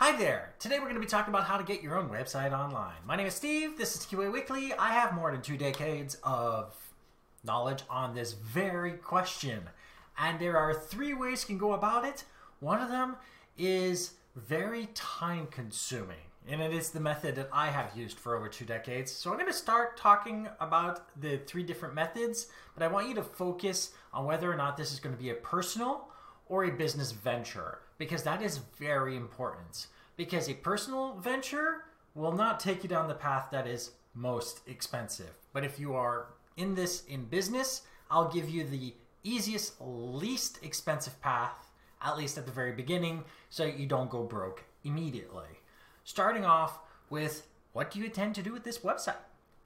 Hi there! Today we're going to be talking about how to get your own website online. My name is Steve, this is QA Weekly. I have more than two decades of knowledge on this very question. And there are three ways you can go about it. One of them is very time consuming, and it is the method that I have used for over two decades. So I'm going to start talking about the three different methods, but I want you to focus on whether or not this is going to be a personal or a business venture because that is very important. Because a personal venture will not take you down the path that is most expensive. But if you are in this in business, I'll give you the easiest, least expensive path, at least at the very beginning, so you don't go broke immediately. Starting off with what do you intend to do with this website?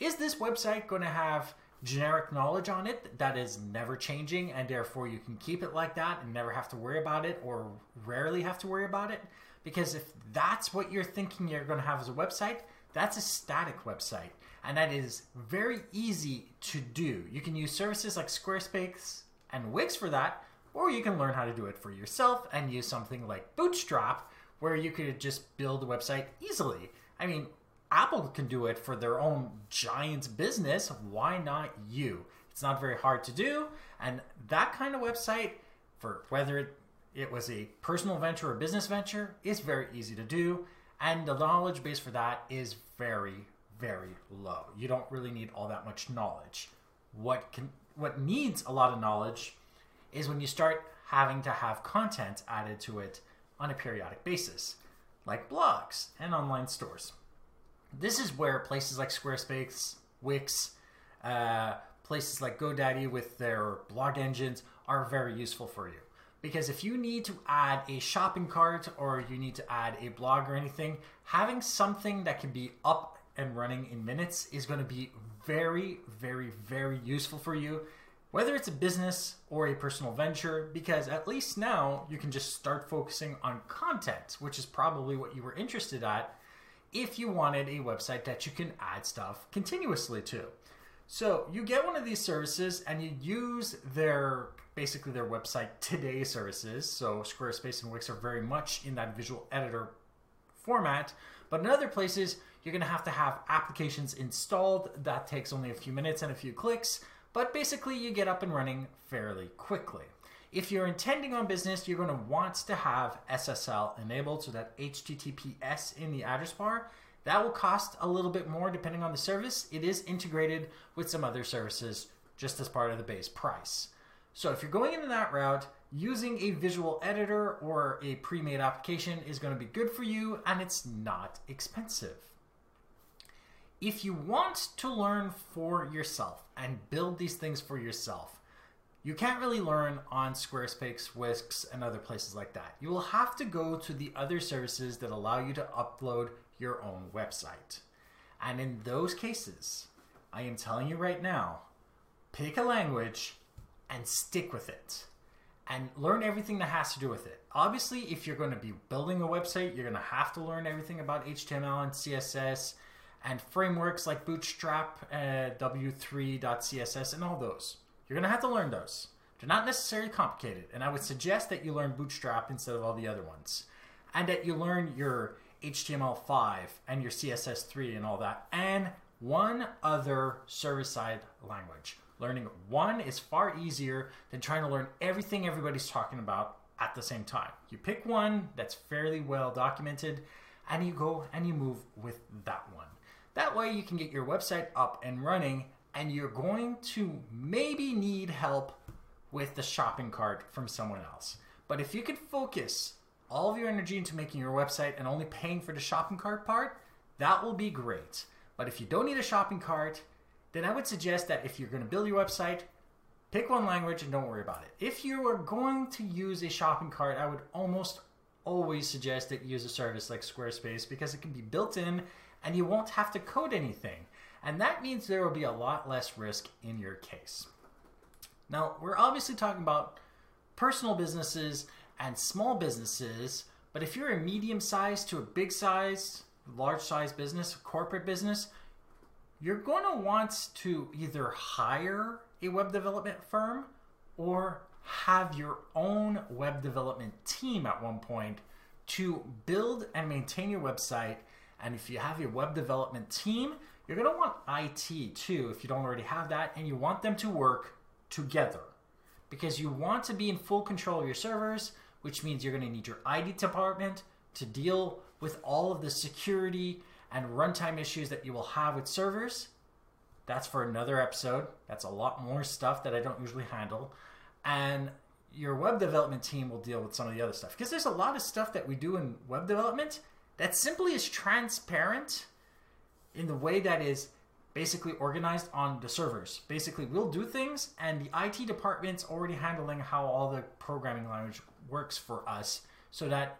Is this website going to have generic knowledge on it that is never changing and therefore you can keep it like that and never have to worry about it or rarely have to worry about it. Because if that's what you're thinking you're going to have as a website that's a static website and that is very easy to do. You can use services like squarespace and wix for that or you can learn how to do it for yourself and use something like bootstrap where you could just build a website easily. I mean Apple can do it for their own giant business. Why not you? It's not very hard to do. And that kind of website, for whether it, it was a personal venture or business venture, is very easy to do. And the knowledge base for that is very, very low. You don't really need all that much knowledge. What can what needs a lot of knowledge is when you start having to have content added to it on a periodic basis, like blogs and online stores. This is where places like Squarespace, Wix, uh, places like GoDaddy with their blog engines are very useful for you. Because if you need to add a shopping cart or you need to add a blog or anything, having something that can be up and running in minutes is going to be very, very, very useful for you, whether it's a business or a personal venture, because at least now you can just start focusing on content, which is probably what you were interested at if you wanted a website that you can add stuff continuously to. So you get one of these services and you use their basically their website today services. So Squarespace and Wix are very much in that visual editor format. But in other places, you're going to have to have applications installed. That takes only a few minutes and a few clicks. But basically, you get up and running fairly quickly. If you're intending on business, you're going to want to have SSL enabled, so that HTTPS in the address bar. That will cost a little bit more depending on the service. It is integrated with some other services just as part of the base price. So if you're going into that route, using a visual editor or a pre-made application is going to be good for you and it's not expensive. If you want to learn for yourself and build these things for yourself, you can't really learn on Squarespace, Wix, and other places like that. You will have to go to the other services that allow you to upload your own website. And in those cases, I am telling you right now, pick a language and stick with it and learn everything that has to do with it. Obviously, if you're going to be building a website, you're going to have to learn everything about HTML and CSS and frameworks like Bootstrap, uh, W3.css, and all those. You're going to have to learn those. They're not necessarily complicated, and I would suggest that you learn Bootstrap instead of all the other ones. And that you learn your HTML5 and your CSS3 and all that, and one other server side language. Learning one is far easier than trying to learn everything everybody's talking about at the same time. You pick one that's fairly well documented and you go and you move with that one. That way you can get your website up and running and you're going to maybe need help with the shopping cart from someone else. But if you could focus all of your energy into making your website and only paying for the shopping cart part, that will be great. But if you don't need a shopping cart, then I would suggest that if you're going to build your website, pick one language and don't worry about it. If you are going to use a shopping cart, I would almost always suggest that you use a service like Squarespace because it can be built in and you won't have to code anything. And that means there will be a lot less risk in your case. Now, we're obviously talking about personal businesses and small businesses, but if you're a medium sized to a big sized, large sized business, corporate business, you're going to want to either hire a web development firm or have your own web development team at one point to build and maintain your website. And if you have your web development team, you're going to want IT too, if you don't already have that, and you want them to work together because you want to be in full control of your servers, which means you're going to need your IT department to deal with all of the security and runtime issues that you will have with servers. That's for another episode. That's a lot more stuff that I don't usually handle. And your web development team will deal with some of the other stuff because there's a lot of stuff that we do in web development that simply is transparent in the way that is basically organized on the servers. Basically, we'll do things, and the IT department's already handling how all the programming language works for us so that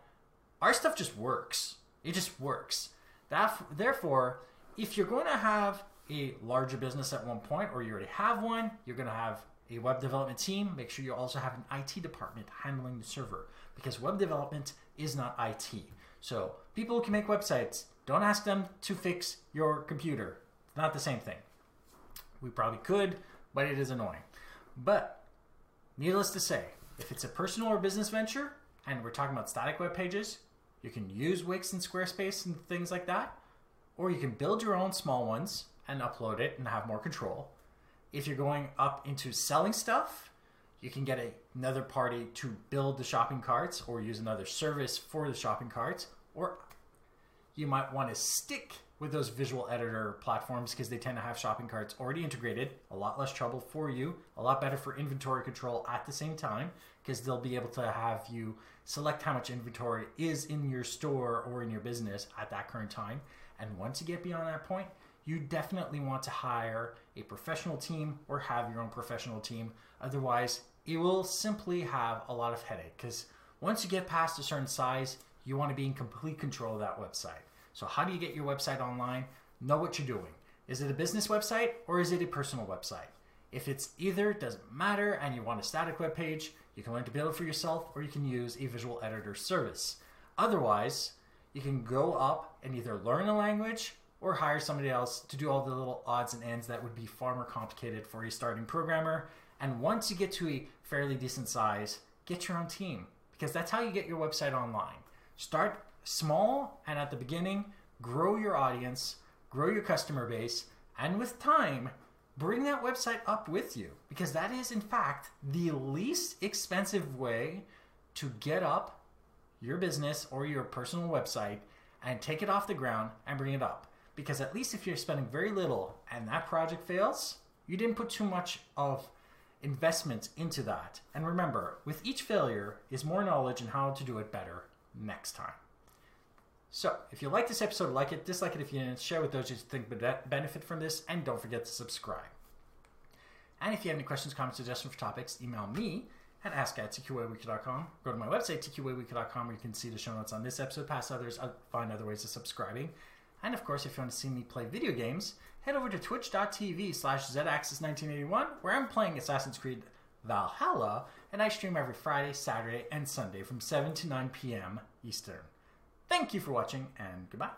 our stuff just works. It just works. That, therefore, if you're going to have a larger business at one point, or you already have one, you're going to have a web development team. Make sure you also have an IT department handling the server because web development is not IT. So people who can make websites, don't ask them to fix your computer. It's not the same thing. We probably could, but it is annoying. But needless to say, if it's a personal or business venture, and we're talking about static web pages, you can use Wix and Squarespace and things like that, or you can build your own small ones and upload it and have more control. If you're going up into selling stuff, you can get a, another party to build the shopping carts or use another service for the shopping carts, or you might want to stick with those visual editor platforms because they tend to have shopping carts already integrated, a lot less trouble for you, a lot better for inventory control at the same time because they'll be able to have you select how much inventory is in your store or in your business at that current time. And once you get beyond that point, you definitely want to hire a professional team or have your own professional team. Otherwise, it will simply have a lot of headache because once you get past a certain size, you want to be in complete control of that website. So, how do you get your website online? Know what you're doing. Is it a business website or is it a personal website? If it's either, it doesn't matter, and you want a static web page, you can learn to build it for yourself or you can use a visual editor service. Otherwise, you can go up and either learn a language or hire somebody else to do all the little odds and ends that would be far more complicated for a starting programmer. And once you get to a fairly decent size, get your own team because that's how you get your website online. Start small and at the beginning, grow your audience, grow your customer base, and with time, bring that website up with you because that is, in fact, the least expensive way to get up your business or your personal website and take it off the ground and bring it up. Because at least if you're spending very little and that project fails, you didn't put too much of investment into that. And remember, with each failure is more knowledge and how to do it better next time. So, if you like this episode, like it, dislike it if you didn't, share with those you think benefit from this, and don't forget to subscribe. And if you have any questions, comments, suggestions for topics, email me at ask at tqaweekly.com. Go to my website, tqaweekly.com, where you can see the show notes on this episode, past others, uh, find other ways of subscribing. And of course, if you want to see me play video games, head over to twitch.tv slash zaxis1981, where I'm playing Assassin's Creed Valhalla, and I stream every Friday, Saturday, and Sunday from 7 to 9 p.m. Eastern. Thank you for watching, and goodbye.